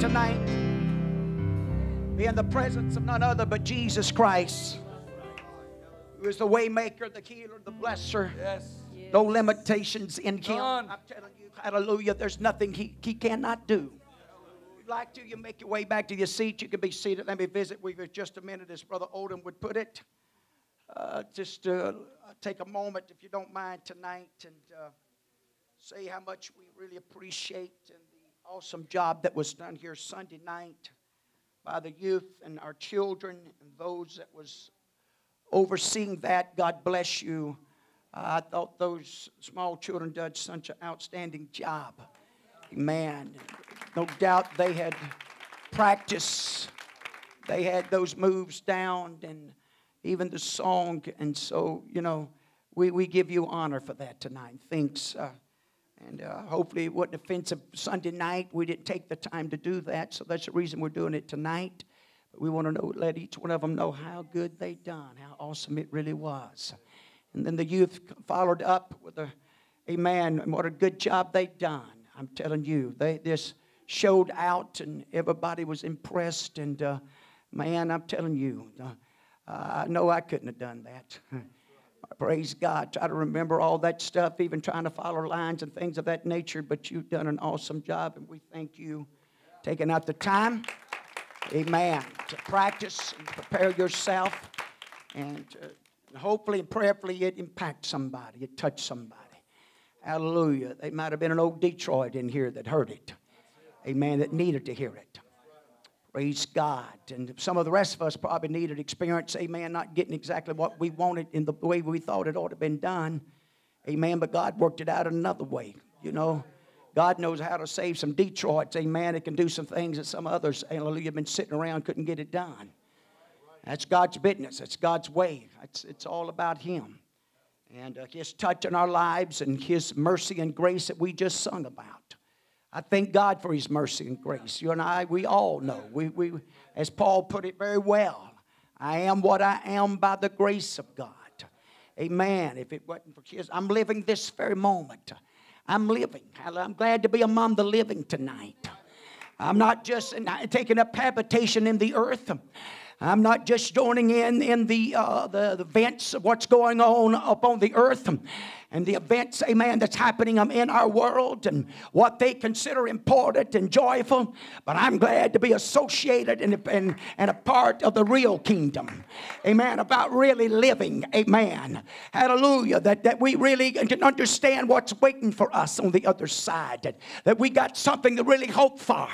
tonight. Be in the presence of none other but Jesus Christ, who is the waymaker, the healer, the blesser. Yes. No limitations in him. I'm telling you, hallelujah, there's nothing he, he cannot do. If you'd like to, you make your way back to your seat. You can be seated. Let me visit with you just a minute, as Brother Odom would put it. Uh, just uh, take a moment, if you don't mind, tonight and uh, say how much we really appreciate and awesome job that was done here Sunday night by the youth and our children and those that was overseeing that. God bless you. I thought those small children did such an outstanding job. Man, No doubt they had practice. They had those moves down and even the song. And so, you know, we, we give you honor for that tonight. Thanks. Uh, and uh, hopefully it wasn't offensive Sunday night. We didn't take the time to do that, so that's the reason we're doing it tonight. But we want to know, let each one of them know how good they done, how awesome it really was. And then the youth followed up with a, amen, and what a good job they done. I'm telling you, they just showed out, and everybody was impressed. And uh, man, I'm telling you, uh, I know I couldn't have done that. Praise God. Try to remember all that stuff, even trying to follow lines and things of that nature, but you've done an awesome job, and we thank you taking out the time, amen, to practice and prepare yourself, and uh, hopefully and prayerfully it impacts somebody, it touched somebody. Hallelujah. They might have been an old Detroit in here that heard it, amen, that needed to hear it. Praise God. And some of the rest of us probably needed experience, amen, not getting exactly what we wanted in the way we thought it ought to have been done. Amen. But God worked it out another way. You know, God knows how to save some Detroits, amen. It can do some things that some others, hallelujah, have been sitting around, couldn't get it done. That's God's business. It's God's way. It's, it's all about Him. And uh, His touch in our lives and His mercy and grace that we just sung about. I thank God for His mercy and grace. You and I, we all know. We, we, as Paul put it very well, I am what I am by the grace of God. Amen. If it wasn't for His, I'm living this very moment. I'm living. I'm glad to be among the living tonight. I'm not just taking up habitation in the earth. I'm not just joining in in the, uh, the, the events of what's going on upon the earth and the events, amen, that's happening in our world and what they consider important and joyful. But I'm glad to be associated and, and, and a part of the real kingdom. Amen. About really living. Amen. Hallelujah. That, that we really can understand what's waiting for us on the other side. That, that we got something to really hope for.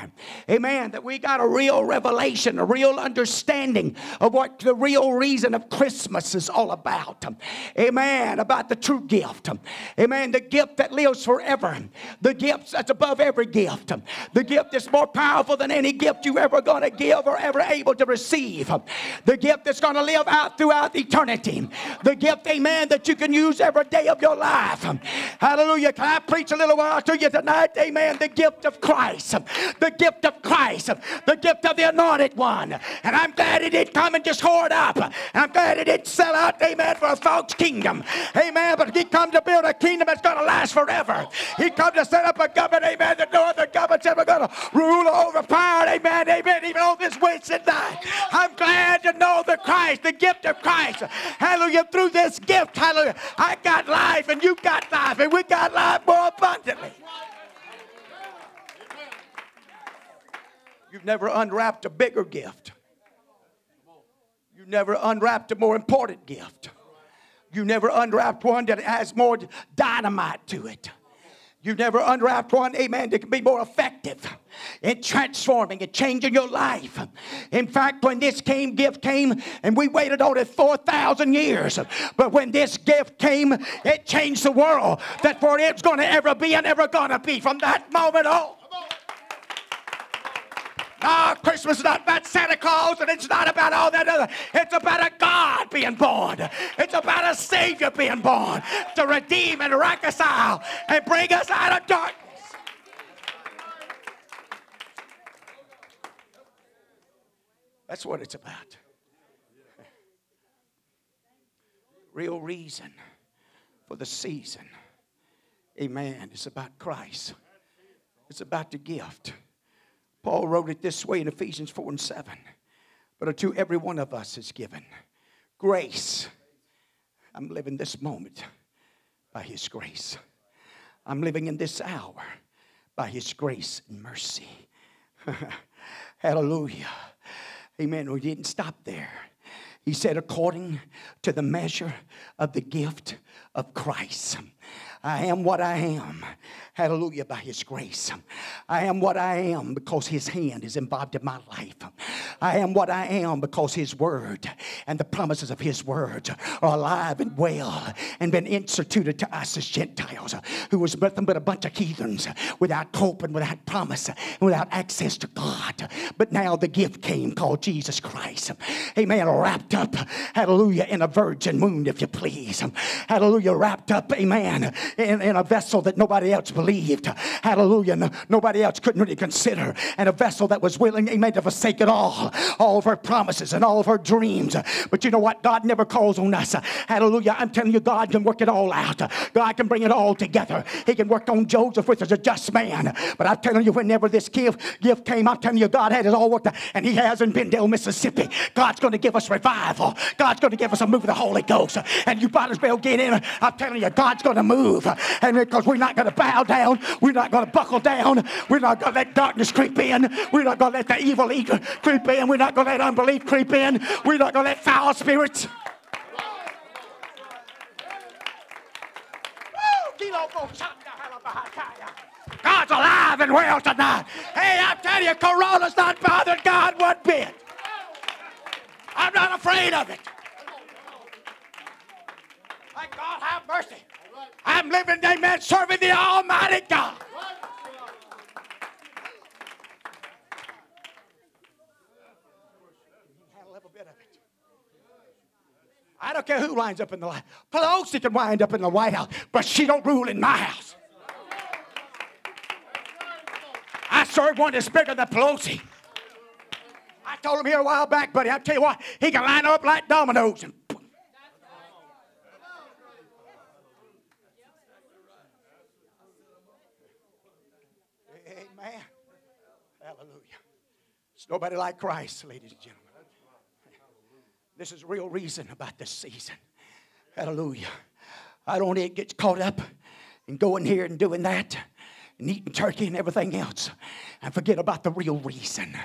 Amen. That we got a real revelation, a real understanding of what the real reason of Christmas is all about. Amen. About the true gift gift. Amen. The gift that lives forever. The gift that's above every gift. The gift that's more powerful than any gift you ever going to give or ever able to receive. The gift that's going to live out throughout eternity. The gift, amen, that you can use every day of your life. Hallelujah. Can I preach a little while to you tonight? Amen. The gift of Christ. The gift of Christ. The gift of the anointed one. And I'm glad it didn't come and just hoard up. I'm glad it didn't sell out, amen, for a false kingdom. Amen. But he comes to build a kingdom that's going to last forever. He come to set up a government, amen, that no other government's ever going to rule or overpower, amen, amen, even on this wasted night. I'm glad to know the Christ, the gift of Christ. Hallelujah. Through this gift, hallelujah, I got life and you got life and we got life more abundantly. You've never unwrapped a bigger gift. You've never unwrapped a more important gift. You never unwrapped one that has more dynamite to it. You've never unwrapped one, amen, that can be more effective in transforming and changing your life. In fact, when this came, gift came, and we waited on it 4,000 years, but when this gift came, it changed the world. That's what it's going to ever be and ever going to be from that moment on. Ah, Christmas is not about Santa Claus and it's not about all that other. It's about a God being born. It's about a Savior being born to redeem and reconcile and bring us out of darkness. That's what it's about. Real reason for the season. Amen. It's about Christ. It's about the gift. Paul wrote it this way in Ephesians 4 and 7. But unto every one of us is given grace. I'm living this moment by His grace. I'm living in this hour by His grace and mercy. Hallelujah. Amen. We didn't stop there. He said, according to the measure of the gift of Christ. I am what I am. Hallelujah, by His grace. I am what I am because His hand is involved in my life. I am what I am because His word and the promises of His word are alive and well and been instituted to us as Gentiles who was nothing but a bunch of heathens without hope and without promise and without access to God. But now the gift came called Jesus Christ. Amen. Wrapped up, hallelujah, in a virgin wound, if you please. Hallelujah, wrapped up, amen, in, in a vessel that nobody else believed. Hallelujah. No, nobody else couldn't really consider. And a vessel that was willing, amen, to forsake it all. All of her promises and all of her dreams. But you know what? God never calls on us. Hallelujah. I'm telling you, God can work it all out. God can bring it all together. He can work on Joseph, which is a just man. But I'm telling you, whenever this gift, gift came, I'm telling you, God had it all worked out. And He has in Benndale, Mississippi. God's going to give us revival. God's going to give us a move of the Holy Ghost. And you might as well get in. I'm telling you, God's going to move. And because we're not going to bow down, we're not going to buckle down, we're not going to let darkness creep in, we're not going to let the evil creep in, we're not going to let unbelief creep in, we're not going to let foul spirits. God's alive and well tonight. Hey, I'm telling you, Corona's not bothered God one bit. I'm not afraid of it. Thank God have mercy. I'm living, amen, serving the Almighty God. I don't care who winds up in the White Pelosi can wind up in the White House, but she don't rule in my house. I serve one that's bigger than Pelosi. I told him here a while back, buddy, I'll tell you what, he can line up like dominoes and Amen. Hallelujah. Nobody like Christ, ladies and gentlemen. This is real reason about this season. Hallelujah. I don't get caught up in going here and doing that and eating turkey and everything else and forget about the real reason.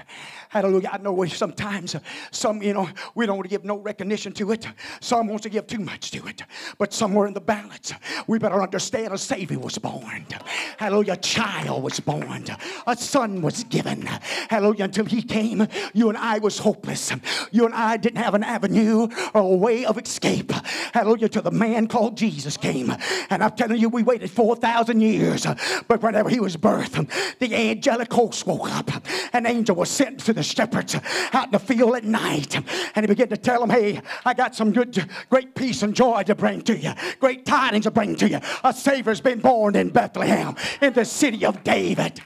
Hallelujah. I know sometimes, some, you know, we don't want to give no recognition to it. Some wants to give too much to it. But somewhere in the balance, we better understand a Savior was born. Hallelujah. A child was born. A son was given. Hallelujah. Until he came, you and I was hopeless. You and I didn't have an avenue or a way of escape. Hallelujah. Till the man called Jesus came. And I'm telling you, we waited 4,000 years. But whenever he was birthed, the angelic host woke up. An angel was sent to the shepherds out in the field at night. And he began to tell them, hey, I got some good, great peace and joy to bring to you. Great tidings to bring to you. A Savior's been born in Bethlehem, in the city of David.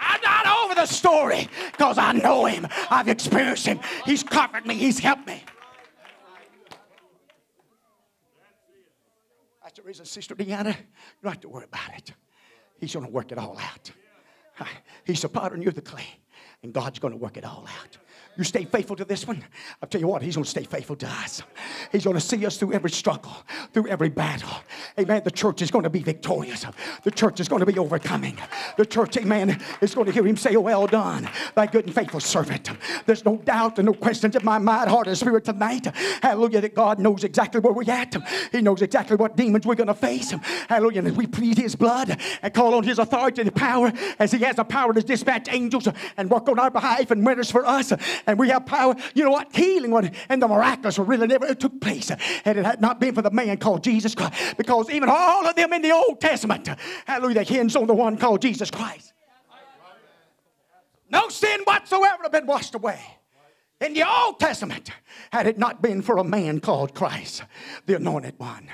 I'm not over the story because I know him. I've experienced him. He's comforted me. He's helped me. That's the reason, Sister Deanna, you don't have to worry about it. He's going to work it all out. He's the potter and you're the clay. And God's going to work it all out. You stay faithful to this one. I'll tell you what, He's going to stay faithful to us. He's going to see us through every struggle, through every battle. Amen. The church is going to be victorious. The church is going to be overcoming. The church, amen, is going to hear Him say, Well done, thy good and faithful servant. There's no doubt and no questions in my mind, heart, and spirit tonight. Hallelujah, that God knows exactly where we're at. He knows exactly what demons we're going to face. Hallelujah. And we plead His blood and call on His authority and power, as He has the power to dispatch angels and work on our behalf and winners for us and we have power. You know what? Healing and the miraculous were really never took place. And it had not been for the man called Jesus Christ. Because even all of them in the Old Testament, hallelujah, they hinge on the one called Jesus Christ. No sin whatsoever have been washed away. In the Old Testament, had it not been for a man called Christ, the anointed one.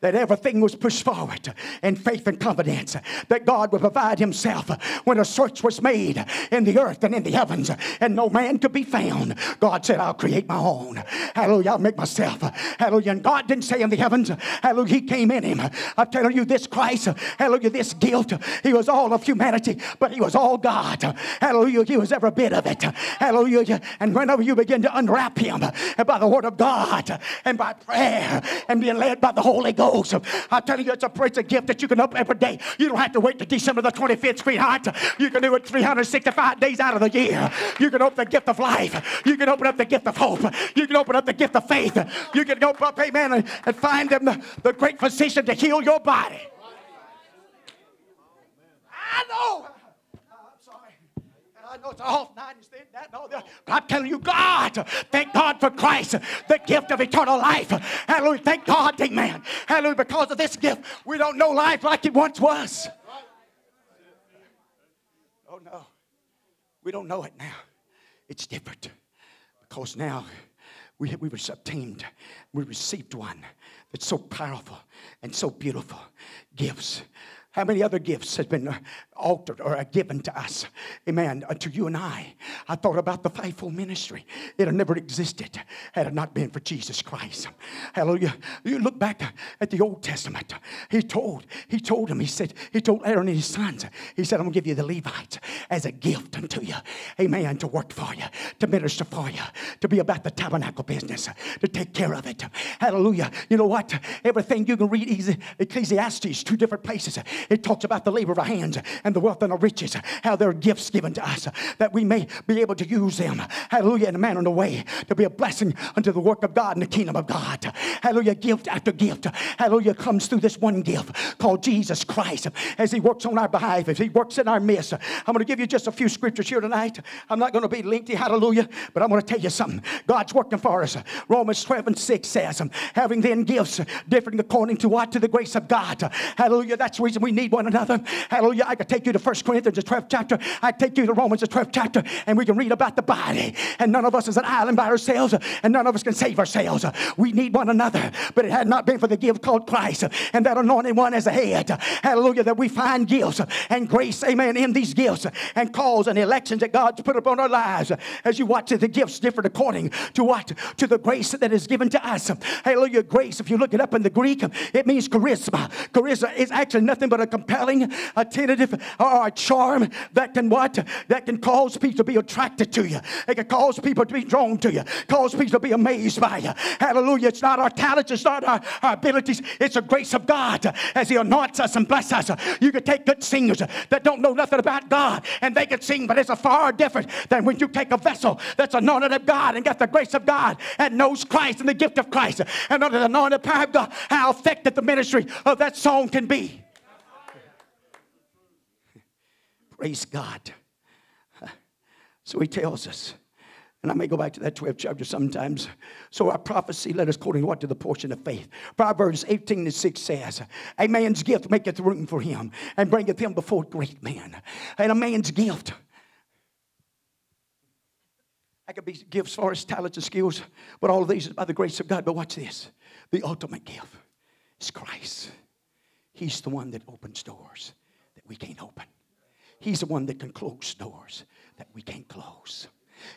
that everything was pushed forward in faith and confidence that God would provide Himself when a search was made in the earth and in the heavens and no man could be found. God said, I'll create my own. Hallelujah, I'll make myself. Hallelujah. And God didn't say in the heavens, Hallelujah, He came in Him. I'm telling you, this Christ, Hallelujah, this guilt, He was all of humanity, but He was all God. Hallelujah, He was every bit of it. Hallelujah. And whenever you begin to unwrap Him by the Word of God and by prayer and being led by the Holy Ghost, I'm telling you, it's a, a gift that you can open every day. You don't have to wait to December the 25th, sweetheart. You can do it 365 days out of the year. You can open the gift of life. You can open up the gift of hope. You can open up the gift of faith. You can open up, amen, and, and find them the, the great physician to heal your body. I know. It's off night instead. That, no, but I'm telling you, God, thank God for Christ, the gift of eternal life. Hallelujah. Thank God, amen. Hallelujah. Because of this gift, we don't know life like it once was. Oh, no. We don't know it now. It's different. Because now we, we were obtained, we received one that's so powerful and so beautiful. Gifts. How many other gifts has been altered or given to us? Amen. Uh, to you and I. I thought about the faithful ministry. It had never existed had it not been for Jesus Christ. Hallelujah. You look back at the Old Testament. He told, he told him, he said, he told Aaron and his sons, he said, I'm gonna give you the Levites as a gift unto you. Amen. To work for you, to minister for you, to be about the tabernacle business, to take care of it. Hallelujah. You know what? Everything you can read Ecclesiastes, two different places. It talks about the labor of our hands and the wealth and the riches, how they're gifts given to us that we may be able to use them, hallelujah, in a manner and a way to be a blessing unto the work of God in the kingdom of God. Hallelujah, gift after gift, hallelujah, comes through this one gift called Jesus Christ as He works on our behalf, as He works in our midst. I'm going to give you just a few scriptures here tonight. I'm not going to be lengthy, hallelujah, but I'm going to tell you something. God's working for us. Romans 12 and 6 says, having then gifts differing according to what? To the grace of God. Hallelujah, that's the reason we need one another. Hallelujah. I could take you to 1 Corinthians, the 12th chapter. I take you to Romans, the 12th chapter, and we can read about the body. And none of us is an island by ourselves, and none of us can save ourselves. We need one another. But it had not been for the gift called Christ and that anointed one as a head. Hallelujah. That we find gifts and grace, amen, in these gifts and calls and elections that God's put upon our lives. As you watch it, the gifts differ according to what? To the grace that is given to us. Hallelujah. Grace, if you look it up in the Greek, it means charisma. Charisma is actually nothing but a compelling, a tentative, or a charm that can what? That can cause people to be attracted to you. It can cause people to be drawn to you, cause people to be amazed by you. Hallelujah. It's not our talents, it's not our, our abilities, it's the grace of God as He anoints us and blesses us. You can take good singers that don't know nothing about God and they can sing, but it's a far different than when you take a vessel that's anointed of God and got the grace of God and knows Christ and the gift of Christ and under the anointed power of God, how effective the ministry of that song can be. Praise God. So he tells us, and I may go back to that 12th chapter sometimes. So our prophecy, let us according what to the portion of faith. Proverbs 18 and 6 says, A man's gift maketh room for him, and bringeth him before great men. And a man's gift. I could be gifts for his talents and skills, but all of these is by the grace of God. But watch this. The ultimate gift is Christ. He's the one that opens doors that we can't open. He's the one that can close doors that we can't close.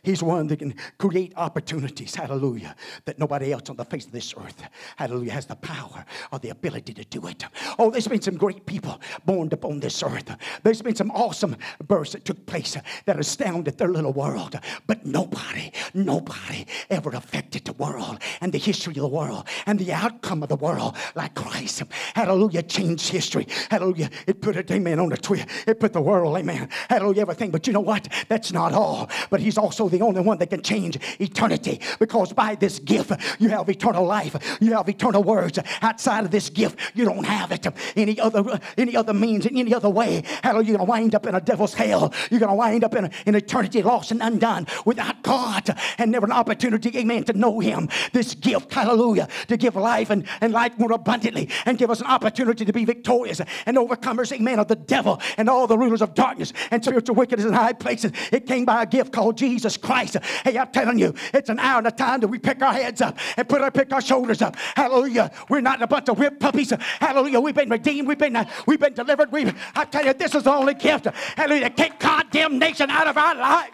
He's one that can create opportunities, hallelujah, that nobody else on the face of this earth, hallelujah, has the power or the ability to do it. Oh, there's been some great people born upon this earth. There's been some awesome births that took place that astounded their little world. But nobody, nobody ever affected the world and the history of the world and the outcome of the world like Christ. Hallelujah, changed history. Hallelujah, it put it, amen, on the tree. It put the world, amen, hallelujah, everything. But you know what? That's not all. But He's also also the only one that can change eternity because by this gift you have eternal life. You have eternal words. Outside of this gift you don't have it. Any other any other means in any other way hallelujah you're gonna wind up in a devil's hell. You're gonna wind up in, in eternity lost and undone without God and never an opportunity amen to know him. This gift hallelujah to give life and, and life more abundantly and give us an opportunity to be victorious and overcomers amen of the devil and all the rulers of darkness and spiritual wickedness in high places. It came by a gift called Jesus Jesus Christ. Hey, I'm telling you, it's an hour and a time that we pick our heads up and put our pick our shoulders up. Hallelujah. We're not a bunch of whip puppies. Hallelujah. We've been redeemed. We've been uh, we've been delivered. We I tell you, this is the only gift. Hallelujah. Take condemnation out of our lives.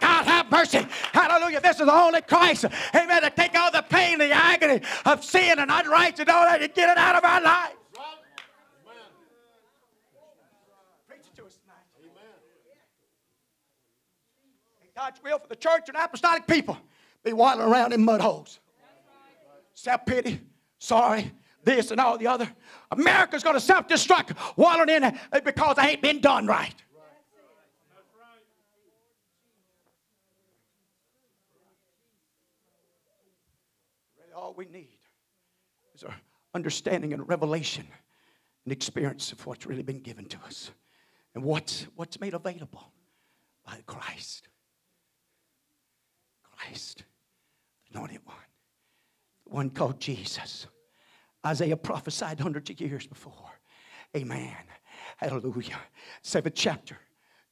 God have mercy. Hallelujah. This is the only Christ. Amen. To take all the pain, and the agony of sin and unrighteousness and all that and get it out of our lives. Preach it to us tonight. God's will for the church and apostolic people be waddling around in mud holes. Self pity, sorry, this and all the other. America's going to self destruct, wallowing in because they ain't been done right. all we need is our understanding and revelation and experience of what's really been given to us and what's, what's made available by Christ. Christ, the anointed one, the one called Jesus. Isaiah prophesied hundreds of years before. Amen. Hallelujah. Seventh chapter.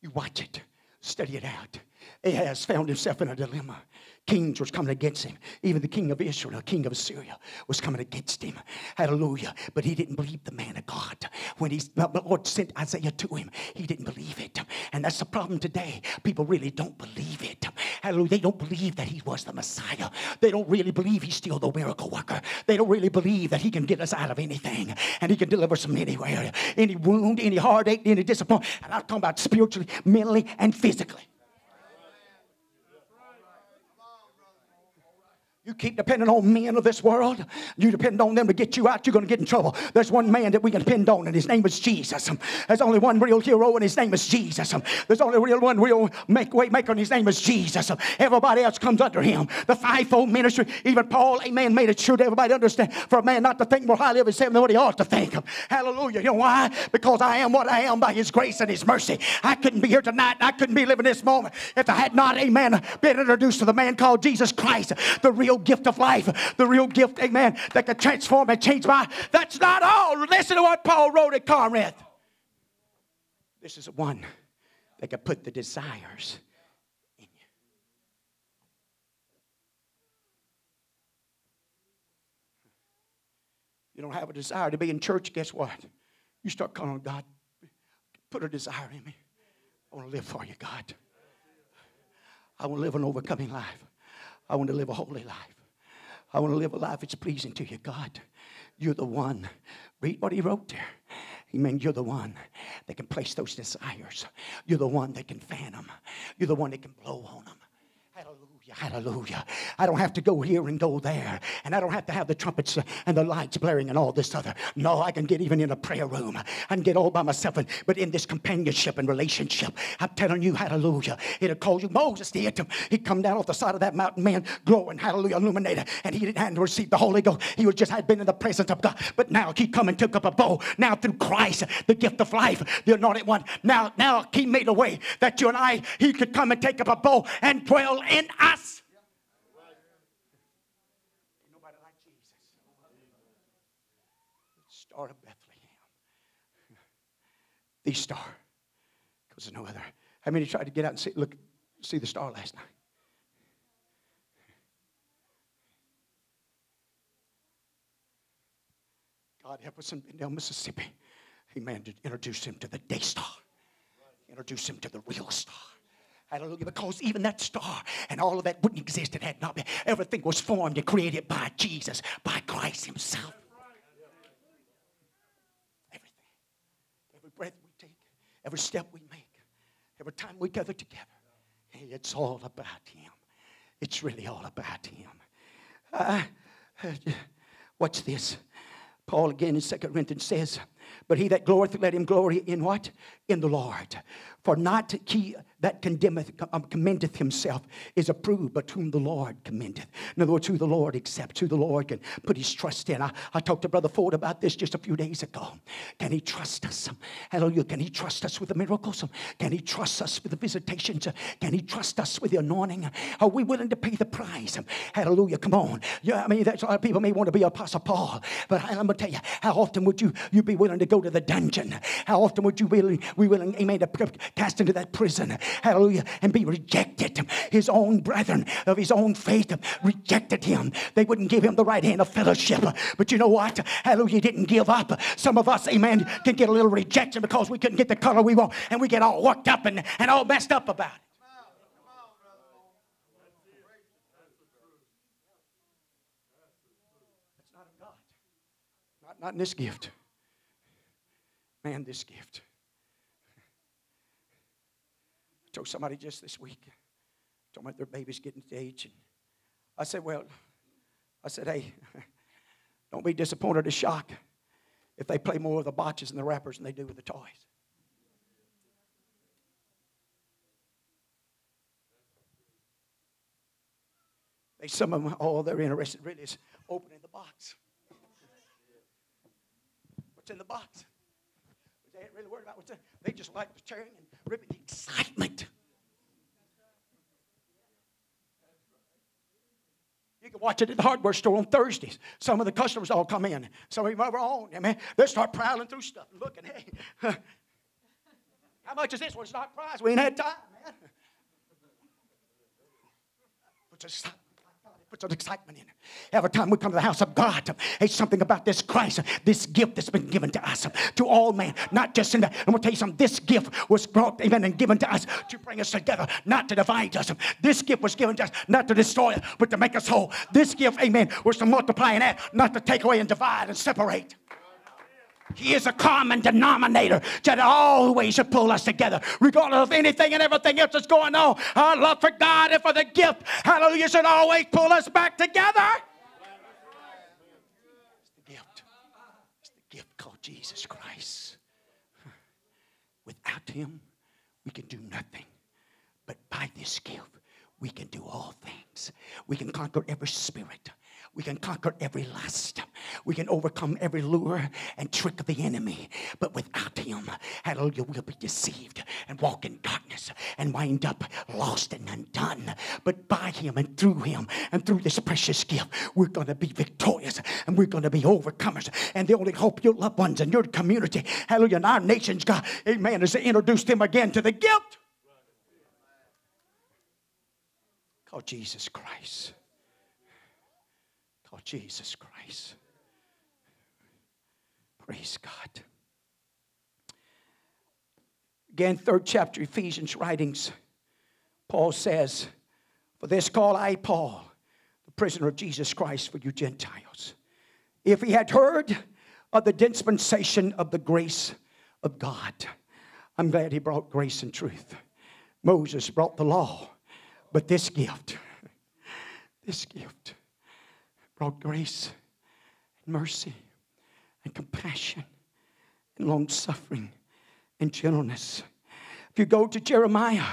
You watch it, study it out. Ahaz found himself in a dilemma. Kings was coming against him. Even the king of Israel, the king of Assyria, was coming against him. Hallelujah. But he didn't believe the man of God. When he, the Lord sent Isaiah to him, he didn't believe it. And that's the problem today. People really don't believe it. Hallelujah. They don't believe that he was the Messiah. They don't really believe he's still the miracle worker. They don't really believe that he can get us out of anything and he can deliver us from anywhere. Any wound, any heartache, any disappointment. And I'm talking about spiritually, mentally, and physically. You keep depending on men of this world. You depend on them to get you out, you're going to get in trouble. There's one man that we can depend on, and his name is Jesus. There's only one real hero, and his name is Jesus. There's only real one real make way maker, and his name is Jesus. Everybody else comes under him. The fivefold ministry, even Paul, amen, made it sure that everybody understand for a man not to think more highly of himself than what he ought to think. Hallelujah. You know why? Because I am what I am by his grace and his mercy. I couldn't be here tonight. I couldn't be living this moment if I had not, amen, been introduced to the man called Jesus Christ, the real real gift of life, the real gift, amen, that can transform and change my. That's not all. Listen to what Paul wrote at Corinth. This is one that can put the desires in you. You don't have a desire to be in church, guess what? You start calling God, put a desire in me. I want to live for you, God. I want to live an overcoming life. I want to live a holy life. I want to live a life that's pleasing to you, God. You're the one. Read what he wrote there. Amen. You're the one that can place those desires. You're the one that can fan them. You're the one that can blow on them. Hallelujah. I don't have to go here and go there. And I don't have to have the trumpets and the lights blaring and all this other. No, I can get even in a prayer room. I can get all by myself. And, but in this companionship and relationship, I'm telling you, hallelujah. It'll call you. Moses did. He'd come down off the side of that mountain, man, glowing, hallelujah, illuminated. And he didn't have to receive the Holy Ghost. He was just had been in the presence of God. But now he come and took up a bow. Now through Christ, the gift of life, the anointed one. Now, now he made a way that you and I, he could come and take up a bow and dwell in us. star of Bethlehem. The star. Because there's no other. How many tried to get out and see, look, see the star last night? God help us in Benndale, Mississippi. Amen. To introduce him to the day star. Introduce him to the real star. Hallelujah. Because even that star and all of that wouldn't exist. It had not been. Everything was formed and created by Jesus, by Christ Himself. Every step we make, every time we gather together. It's all about Him. It's really all about Him. Uh, watch this. Paul again in 2 Corinthians says, But he that glorieth, let him glory in what? In the Lord. For not he that condemneth, um, commendeth himself is approved, but whom the Lord commendeth. In other words, who the Lord accepts, who the Lord can put his trust in. I, I talked to Brother Ford about this just a few days ago. Can he trust us? Hallelujah. Can he trust us with the miracles? Can he trust us with the visitations? Can he trust us with the anointing? Are we willing to pay the price? Hallelujah. Come on. Yeah, I mean, that's a lot of people may want to be Apostle Paul, but I'm going to tell you, how often would you, you be willing to go to the dungeon? How often would you be we willing, amen, cast into that prison? Hallelujah. And be rejected. His own brethren of his own faith rejected him. They wouldn't give him the right hand of fellowship. But you know what? Hallelujah. Didn't give up. Some of us, amen, can get a little rejection because we couldn't get the color we want and we get all worked up and, and all messed up about it. That's not, of God. not in this gift. Man, this gift. I told somebody just this week, told me their baby's getting to age. And I said, Well, I said, Hey, don't be disappointed or shocked if they play more with the boxes and the wrappers than they do with the toys. They, some of them, all they're interested really is opening the box what's in the box. They ain't really worried about what's in They just like the tearing and ripping the excitement. You can watch it at the hardware store on Thursdays. Some of the customers all come in. Some of them are on. I they start prowling through stuff and looking. Hey, how much is this? Well, it's not priced. We ain't had time, man. But just puts an excitement in it. Every time we come to the house of God, it's something about this Christ, this gift that's been given to us, to all men, not just in that. And we'll tell you something, this gift was brought, amen, and given to us to bring us together, not to divide us. This gift was given to us not to destroy us, but to make us whole. This gift, amen, was to multiply and add, not to take away and divide and separate. He is a common denominator that always should pull us together, regardless of anything and everything else that's going on. Our love for God and for the gift, hallelujah, should always pull us back together. It's the gift. It's the gift called Jesus Christ. Without Him, we can do nothing. But by this gift, we can do all things. We can conquer every spirit we can conquer every lust. We can overcome every lure and trick of the enemy. But without him, hallelujah, we'll be deceived and walk in darkness and wind up lost and undone. But by him and through him and through this precious gift, we're going to be victorious and we're going to be overcomers. And the only hope your loved ones and your community, hallelujah, and our nation's God, amen, is to introduce them again to the gift called Jesus Christ. Jesus Christ. Praise God. Again, third chapter, Ephesians writings, Paul says, For this call I, Paul, the prisoner of Jesus Christ for you Gentiles. If he had heard of the dispensation of the grace of God, I'm glad he brought grace and truth. Moses brought the law, but this gift, this gift, brought grace and mercy and compassion and long suffering and gentleness. If you go to Jeremiah,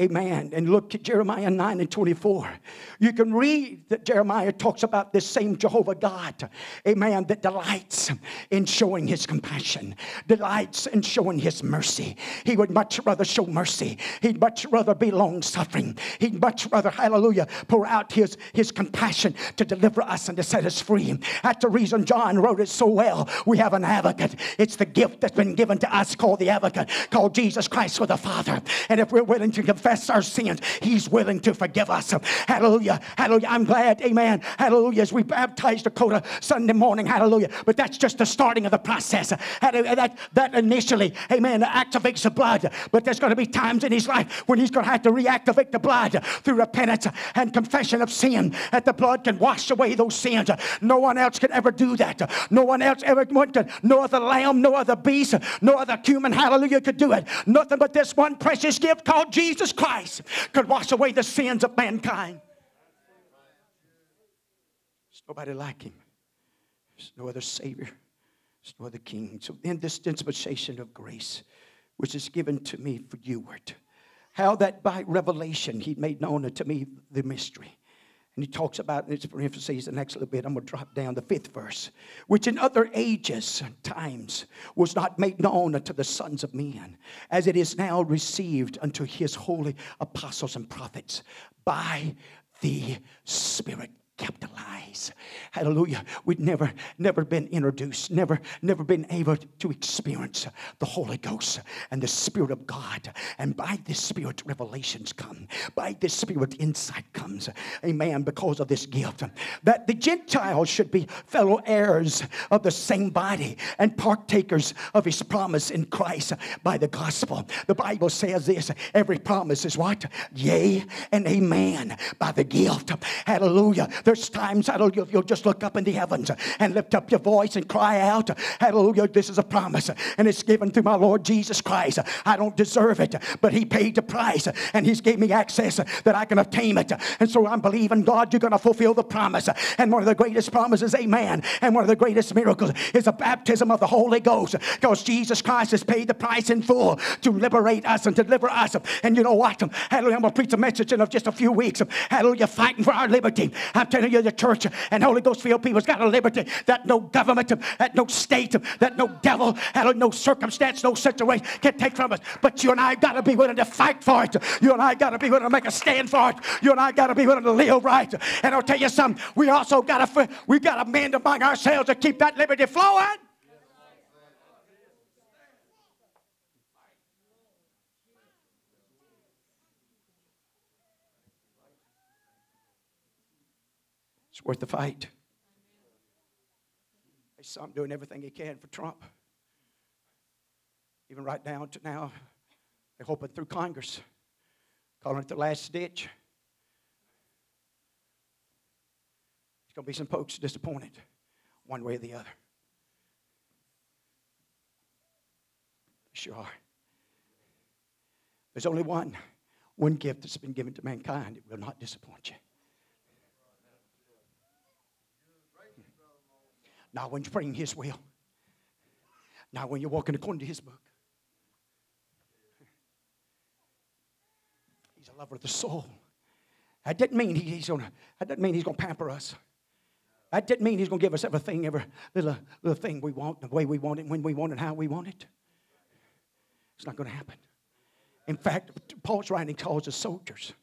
Amen. And look at Jeremiah 9 and 24. You can read that Jeremiah talks about this same Jehovah God, amen, that delights in showing his compassion, delights in showing his mercy. He would much rather show mercy. He'd much rather be long suffering. He'd much rather, hallelujah, pour out his, his compassion to deliver us and to set us free. That's the reason John wrote it so well. We have an advocate. It's the gift that's been given to us called the advocate, called Jesus Christ with the Father. And if we're willing to confess our sins, He's willing to forgive us. Hallelujah. Hallelujah. I'm glad, amen. Hallelujah. As we baptized Dakota Sunday morning, hallelujah. But that's just the starting of the process. That, that initially, amen, activates the blood. But there's going to be times in his life when he's going to have to reactivate the blood through repentance and confession of sin. That the blood can wash away those sins. No one else can ever do that. No one else ever went to, no other lamb, no other beast, no other human, hallelujah, could do it. Nothing but this one precious gift called Jesus Christ could wash away the sins of mankind. There's nobody like him. There's no other Savior. There's no other King. So in this dispensation of grace, which is given to me for you, how that by revelation he made known unto me the mystery and he talks about, it's emphasis, the next little bit, I'm going to drop down the fifth verse, which in other ages and times was not made known unto the sons of men, as it is now received unto his holy apostles and prophets by the Spirit. Capitalize. Hallelujah. We'd never, never been introduced, never, never been able to experience the Holy Ghost and the Spirit of God. And by this Spirit, revelations come. By this Spirit, insight comes. Amen. Because of this gift. That the Gentiles should be fellow heirs of the same body and partakers of his promise in Christ by the gospel. The Bible says this every promise is what? Yea and amen by the gift. Hallelujah. There's times, hallelujah, you'll just look up in the heavens and lift up your voice and cry out, Hallelujah, this is a promise. And it's given through my Lord Jesus Christ. I don't deserve it, but He paid the price and He's gave me access that I can obtain it. And so I'm believing, God, you're going to fulfill the promise. And one of the greatest promises, amen, and one of the greatest miracles is the baptism of the Holy Ghost because Jesus Christ has paid the price in full to liberate us and deliver us. And you know what? Hallelujah, I'm going to preach a message in just a few weeks. Hallelujah, fighting for our liberty. I'm the church and Holy Ghost filled people's got a liberty that no government, that no state, that no devil, hallelujah, no circumstance, no situation can take from us. But you and I got to be willing to fight for it. You and I got to be willing to make a stand for it. You and I got to be willing to live right. And I'll tell you something, we also got to we got to mend among ourselves to keep that liberty flowing. It's worth the fight. There's some doing everything he can for Trump. Even right to now, they're hoping through Congress, calling it the last ditch. There's going to be some folks disappointed one way or the other. Sure are. There's only one, one gift that's been given to mankind. It will not disappoint you. Now, when you're praying His will, now when you're walking according to His book, He's a lover of the soul. That didn't mean he's gonna. That doesn't mean he's gonna pamper us. That didn't mean he's gonna give us everything, every little little thing we want, the way we want it, when we want it, how we want it. It's not gonna happen. In fact, Paul's writing calls us soldiers.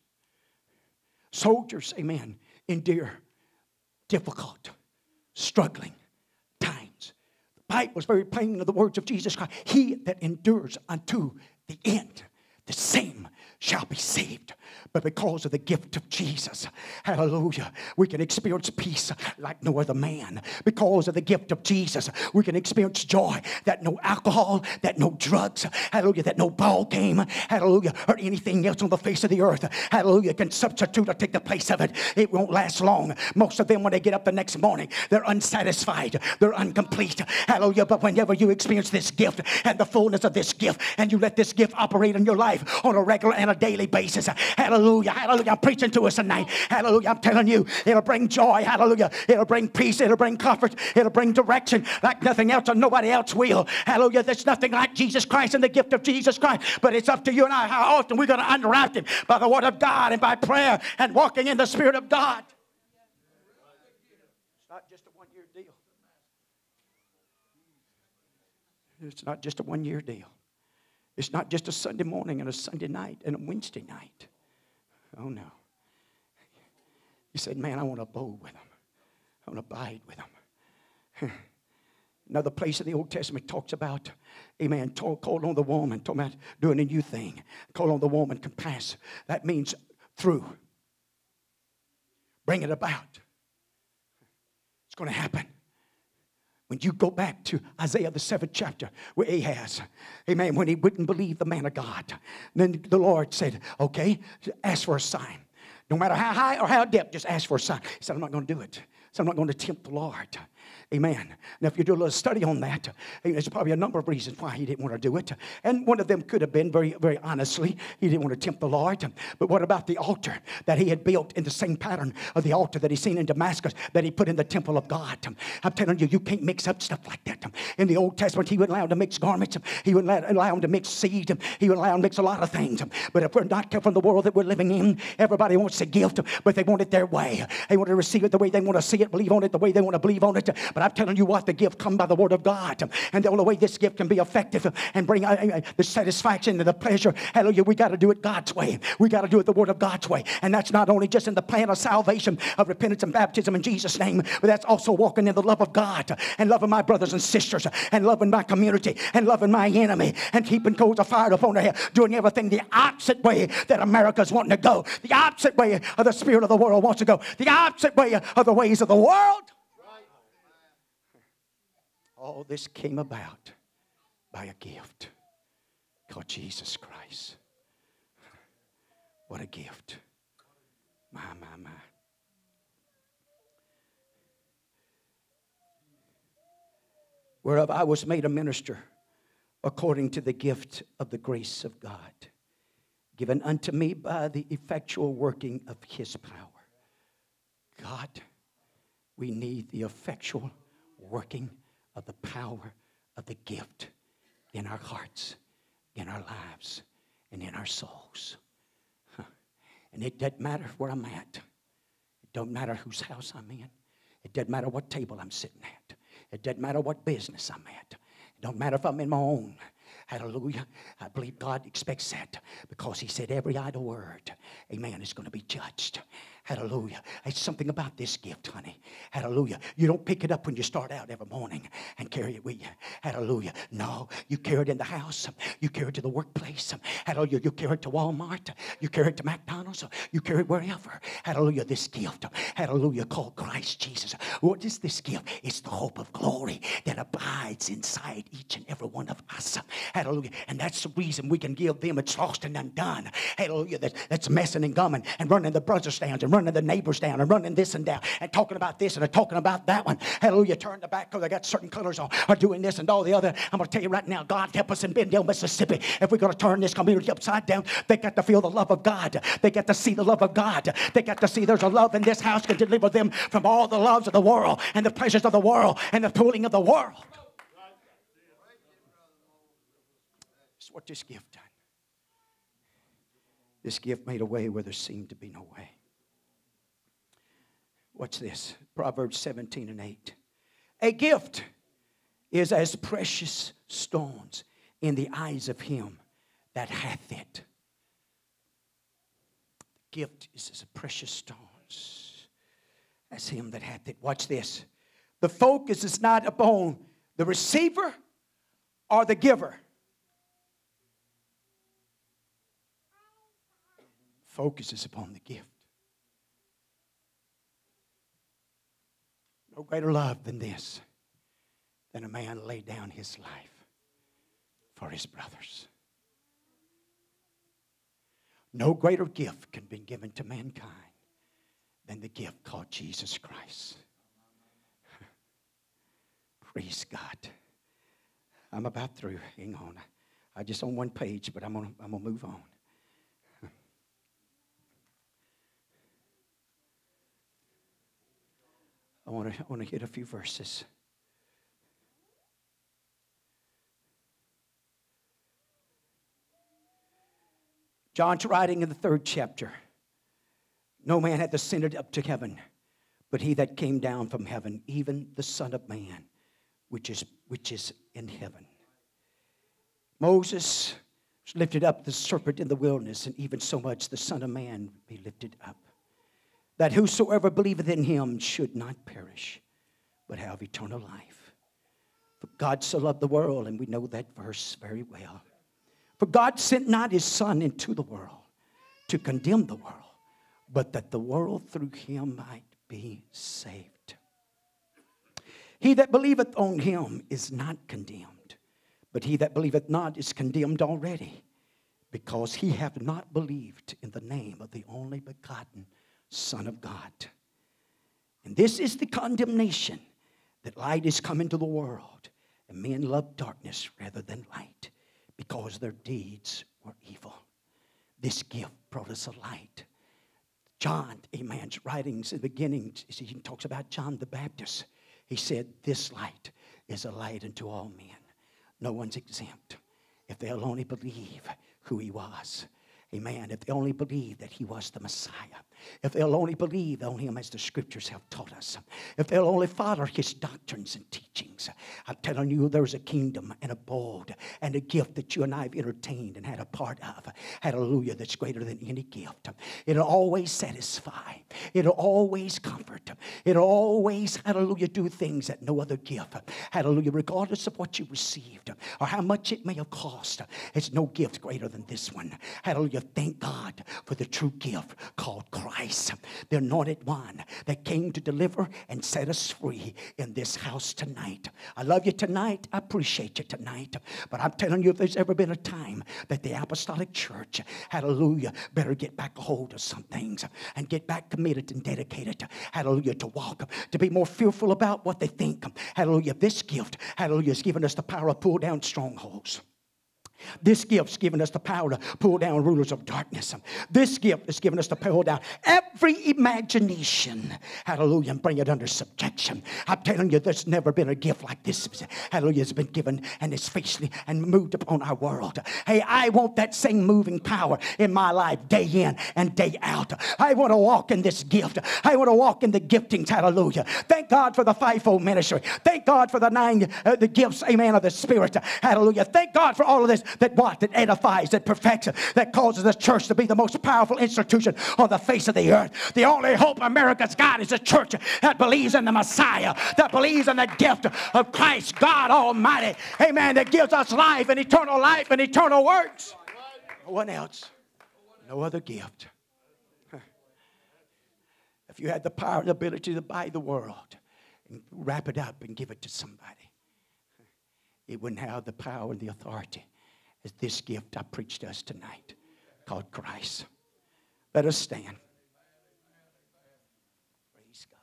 Soldiers, amen, endure difficult, struggling Bible is very plain in the words of Jesus Christ. He that endures unto the end, the same shall be saved. But because of the gift of Jesus, hallelujah, we can experience peace like no other man. Because of the gift of Jesus, we can experience joy that no alcohol, that no drugs, hallelujah, that no ball game, hallelujah, or anything else on the face of the earth, hallelujah, can substitute or take the place of it. It won't last long. Most of them, when they get up the next morning, they're unsatisfied, they're incomplete, hallelujah. But whenever you experience this gift and the fullness of this gift, and you let this gift operate in your life on a regular and a daily basis, hallelujah Hallelujah. Hallelujah. I'm preaching to us tonight. Hallelujah. I'm telling you, it'll bring joy. Hallelujah. It'll bring peace. It'll bring comfort. It'll bring direction like nothing else or nobody else will. Hallelujah. There's nothing like Jesus Christ and the gift of Jesus Christ. But it's up to you and I how often we're going to unwrap it by the word of God and by prayer and walking in the Spirit of God. It's not just a one year deal. It's not just a one year deal. It's not just a Sunday morning and a Sunday night and a Wednesday night. Oh no. He said, Man, I want to abode with them. I want to abide with them. Another place in the Old Testament talks about, amen, talk, call on the woman, talking about doing a new thing. Call on the woman, compass. That means through. Bring it about. It's going to happen. When you go back to Isaiah, the seventh chapter, where Ahaz, amen, when he wouldn't believe the man of God, then the Lord said, okay, ask for a sign. No matter how high or how deep, just ask for a sign. He said, I'm not going to do it. So I'm not going to tempt the Lord. Amen. Now, if you do a little study on that, there's probably a number of reasons why he didn't want to do it. And one of them could have been very, very honestly, he didn't want to tempt the Lord. But what about the altar that he had built in the same pattern of the altar that he seen in Damascus that he put in the temple of God? I'm telling you, you can't mix up stuff like that. In the Old Testament, he wouldn't allow him to mix garments, he wouldn't allow him to mix seed, he wouldn't allow him to mix a lot of things. But if we're not careful in the world that we're living in, everybody wants a gift, but they want it their way. They want to receive it the way they want to see it, believe on it the way they want to believe on it. But I'm telling you what, the gift come by the word of God. And the only way this gift can be effective and bring uh, uh, the satisfaction and the pleasure, hallelujah, we got to do it God's way. We got to do it the word of God's way. And that's not only just in the plan of salvation, of repentance and baptism in Jesus' name, but that's also walking in the love of God and loving my brothers and sisters and loving my community and loving my enemy and keeping coals of fire upon their head, doing everything the opposite way that America's wanting to go, the opposite way of the spirit of the world wants to go, the opposite way of the ways of the world. All this came about by a gift called Jesus Christ. What a gift. My, my, my. Whereof I was made a minister according to the gift of the grace of God, given unto me by the effectual working of his power. God, we need the effectual working of the power of the gift in our hearts, in our lives, and in our souls. And it doesn't matter where I'm at. It don't matter whose house I'm in. It doesn't matter what table I'm sitting at. It doesn't matter what business I'm at. It don't matter if I'm in my own. Hallelujah. I believe God expects that because He said every idle word, amen, is going to be judged. Hallelujah. It's something about this gift, honey. Hallelujah. You don't pick it up when you start out every morning and carry it with you. Hallelujah. No, you carry it in the house. You carry it to the workplace. Hallelujah. You carry it to Walmart. You carry it to McDonald's. You carry it wherever. Hallelujah. This gift. Hallelujah. Called Christ Jesus. What is this gift? It's the hope of glory that abides inside each and every one of us. Hallelujah. And that's the reason we can give them it's lost and undone. Hallelujah. That, that's messing and gumming and running the brother stands and running the neighbors down and running this and down and talking about this and talking about that one. Hallelujah. Turn the back because they got certain colors on, are doing this and all the other. I'm going to tell you right now, God help us in Benndale, Mississippi. If we're going to turn this community upside down, they got to feel the love of God. They got to see the love of God. They got to see there's a love in this house can deliver them from all the loves of the world and the pleasures of the world and the fooling of the world. It's what this gift done. This gift made a way where there seemed to be no way. Watch this Proverbs 17 and 8. A gift is as precious stones in the eyes of him that hath it. Gift is as precious stones as him that hath it. Watch this. The focus is not upon the receiver or the giver. Focus is upon the gift. No greater love than this, than a man lay down his life for his brothers. No greater gift can be given to mankind than the gift called Jesus Christ. Praise God. I'm about through. Hang on. I just on one page, but I'm gonna, I'm gonna move on. I want to, I want to hit a few verses. John's writing in the third chapter. No man hath ascended up to heaven, but he that came down from heaven, even the Son of Man, which is, which is in heaven. Moses lifted up the serpent in the wilderness, and even so much the Son of Man be lifted up that whosoever believeth in him should not perish, but have eternal life. For God so loved the world, and we know that verse very well. For God sent not his Son into the world to condemn the world, but that the world through him might be saved. He that believeth on him is not condemned, but he that believeth not is condemned already, because he hath not believed in the name of the only begotten Son of God. And this is the condemnation that light is come into the world, and men love darkness rather than light because their deeds were evil. This gift brought us a light. John, a man's writings in the beginning, he talks about John the Baptist. He said, This light is a light unto all men. No one's exempt if they'll only believe who he was. Amen. If they only believe that he was the Messiah. If they'll only believe on him as the scriptures have taught us, if they'll only follow his doctrines and teachings, I'm telling you, there's a kingdom and a board and a gift that you and I have entertained and had a part of. Hallelujah, that's greater than any gift. It'll always satisfy, it'll always comfort, it'll always, hallelujah, do things that no other gift. Hallelujah, regardless of what you received or how much it may have cost, it's no gift greater than this one. Hallelujah, thank God for the true gift called Christ, the anointed one that came to deliver and set us free in this house tonight. I love you tonight. I appreciate you tonight. But I'm telling you, if there's ever been a time that the apostolic church, hallelujah, better get back a hold of some things and get back committed and dedicated, hallelujah, to walk, to be more fearful about what they think. Hallelujah. This gift, hallelujah, has given us the power to pull down strongholds. This gift's given us the power to pull down rulers of darkness. This gift has given us the power to pull down every imagination, hallelujah, and bring it under subjection. I'm telling you, there's never been a gift like this. Hallelujah, has been given and it's faithfully and moved upon our world. Hey, I want that same moving power in my life day in and day out. I want to walk in this gift. I want to walk in the giftings. Hallelujah. Thank God for the fivefold ministry. Thank God for the nine uh, the gifts, amen, of the Spirit. Hallelujah. Thank God for all of this that what? That edifies, that perfects, that causes the church to be the most powerful institution on the face of the earth. The only hope America's got is a church that believes in the Messiah, that believes in the gift of Christ, God Almighty. Amen. That gives us life and eternal life and eternal works. No one else. No other gift. If you had the power and ability to buy the world and wrap it up and give it to somebody, it wouldn't have the power and the authority is this gift I preached to us tonight called Christ. Let us stand. Praise God.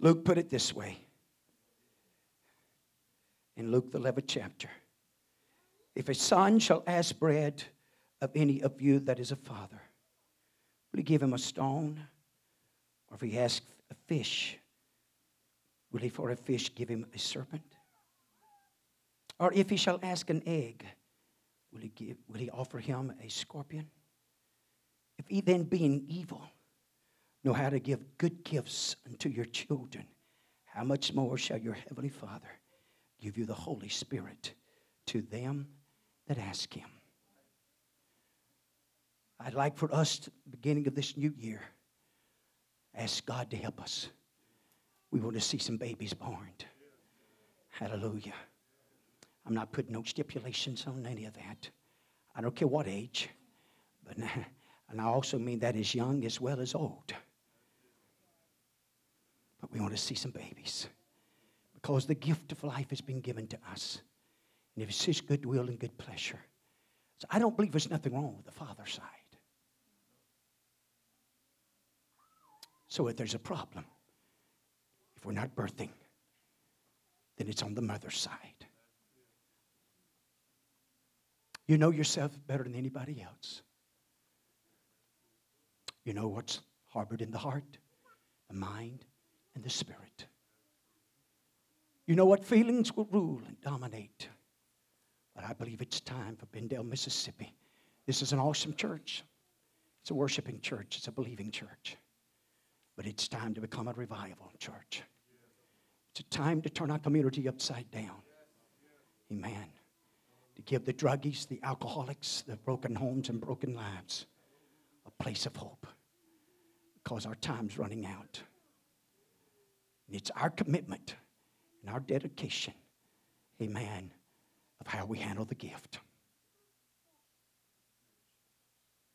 Luke put it this way in Luke, the 11th chapter. If a son shall ask bread, of any of you that is a father? Will he give him a stone? Or if he asks a fish, will he for a fish give him a serpent? Or if he shall ask an egg, will he, give, will he offer him a scorpion? If he then, being evil, know how to give good gifts unto your children, how much more shall your heavenly Father give you the Holy Spirit to them that ask him? I'd like for us, to, beginning of this new year, ask God to help us. We want to see some babies born. Hallelujah. I'm not putting no stipulations on any of that. I don't care what age, but and I also mean that as young as well as old. But we want to see some babies because the gift of life has been given to us. And if it's His goodwill and good pleasure. So I don't believe there's nothing wrong with the father side. So if there's a problem, if we're not birthing, then it's on the mother's side. You know yourself better than anybody else. You know what's harbored in the heart, the mind, and the spirit. You know what feelings will rule and dominate. But I believe it's time for Benndale, Mississippi. This is an awesome church. It's a worshiping church, it's a believing church. But it's time to become a revival church. It's a time to turn our community upside down. Amen. To give the druggies, the alcoholics, the broken homes and broken lives a place of hope. Because our time's running out. And it's our commitment and our dedication, amen, of how we handle the gift.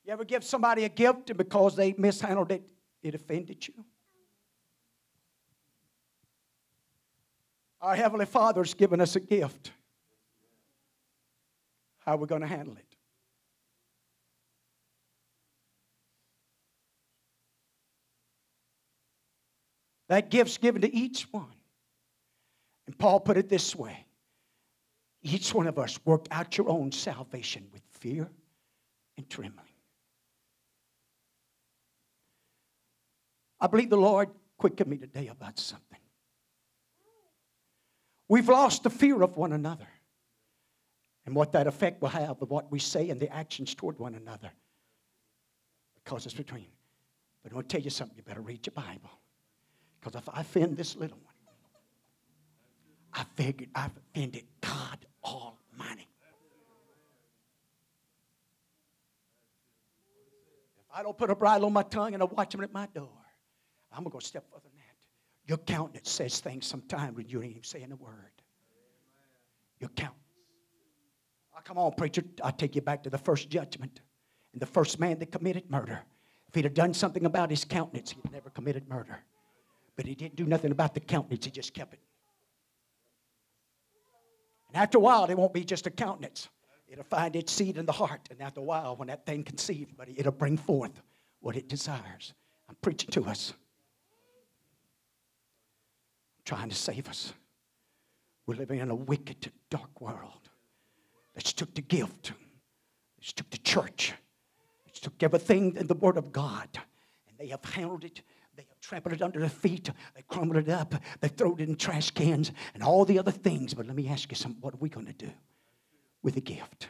You ever give somebody a gift and because they mishandled it, it offended you? Our Heavenly Father's given us a gift. How are we going to handle it? That gift's given to each one. And Paul put it this way each one of us work out your own salvation with fear and trembling. I believe the Lord quickened me today about something. We've lost the fear of one another and what that effect will have of what we say and the actions toward one another because it's between. But I'm going to tell you something. You better read your Bible. Because if I offend this little one, I figured I've offended God Almighty. If I don't put a bridle on my tongue and I watch him at my door, I'm going to go a step further than that. Your countenance says things sometimes when you ain't even saying a word. Your countenance. Oh, come on, preacher. I'll take you back to the first judgment. And the first man that committed murder. If he'd have done something about his countenance, he'd never committed murder. But he didn't do nothing about the countenance, he just kept it. And after a while, it won't be just a countenance. It'll find its seed in the heart. And after a while, when that thing conceives, buddy, it'll bring forth what it desires. I'm preaching to us. Trying to save us. We're living in a wicked, dark world. Let's took the gift. Let's took the church. Let's took everything in the Word of God. And they have handled it they trampled it under their feet. They crumbled it up. They throw it in trash cans and all the other things. But let me ask you something. What are we going to do with the gift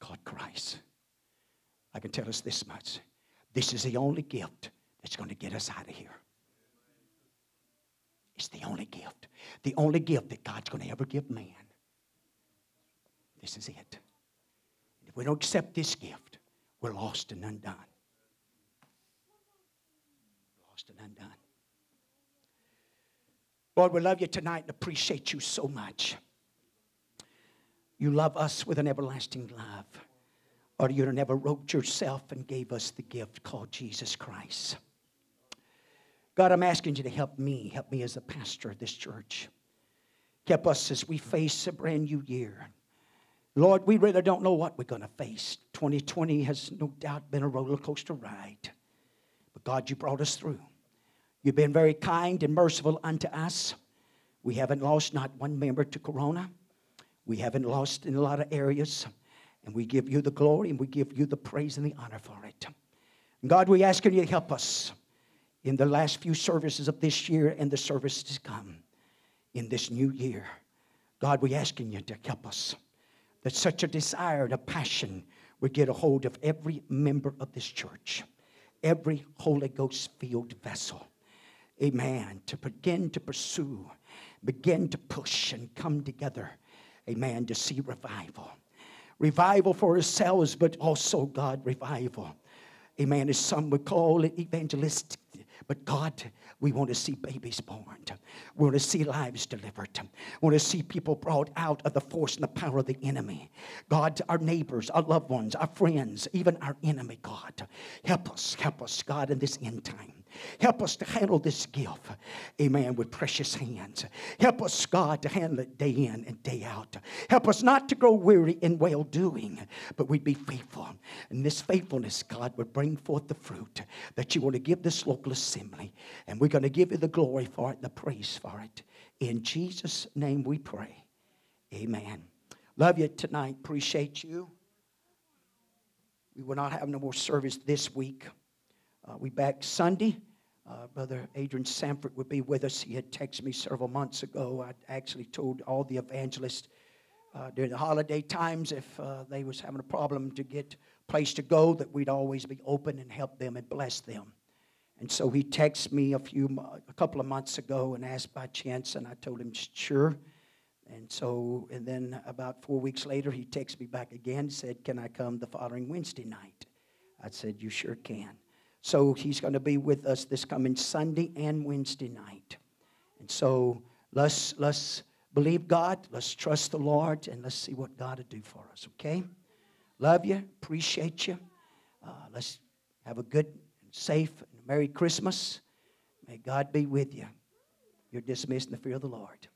called Christ? I can tell us this much. This is the only gift that's going to get us out of here. It's the only gift. The only gift that God's going to ever give man. This is it. If we don't accept this gift, we're lost and undone lost and undone. Lord, we love you tonight and appreciate you so much. You love us with an everlasting love. Or you never wrote yourself and gave us the gift called Jesus Christ. God, I'm asking you to help me, help me as a pastor of this church. Help us as we face a brand new year. Lord, we really don't know what we're going to face. 2020 has no doubt been a roller coaster ride. But God, you brought us through. You've been very kind and merciful unto us. We haven't lost not one member to Corona. We haven't lost in a lot of areas. And we give you the glory and we give you the praise and the honor for it. God, we ask you to help us in the last few services of this year and the services to come in this new year. God, we're asking you to help us that such a desire and a passion would get a hold of every member of this church every Holy Ghost filled vessel. Amen. To begin to pursue, begin to push and come together. Amen. To see revival. Revival for ourselves, but also, God, revival. Amen. As some would call it evangelistic but God, we want to see babies born. We want to see lives delivered. We want to see people brought out of the force and the power of the enemy. God, our neighbors, our loved ones, our friends, even our enemy, God. Help us, help us, God, in this end time. Help us to handle this gift, amen, with precious hands. Help us, God, to handle it day in and day out. Help us not to grow weary in well doing, but we'd be faithful. And this faithfulness, God, would bring forth the fruit that you want to give this local assembly. And we're going to give you the glory for it, the praise for it. In Jesus' name we pray. Amen. Love you tonight. Appreciate you. We will not have no more service this week. Uh, we back Sunday. Uh, Brother Adrian Sanford would be with us. He had texted me several months ago. I actually told all the evangelists uh, during the holiday times if uh, they was having a problem to get a place to go that we'd always be open and help them and bless them. And so he texted me a few, a couple of months ago and asked by chance, and I told him sure. And so, and then about four weeks later, he texted me back again, said, "Can I come the following Wednesday night?" I said, "You sure can." So he's going to be with us this coming Sunday and Wednesday night. And so let's, let's believe God, let's trust the Lord, and let's see what God will do for us, okay? Love you, appreciate you. Uh, let's have a good, safe, and Merry Christmas. May God be with you. You're dismissed in the fear of the Lord.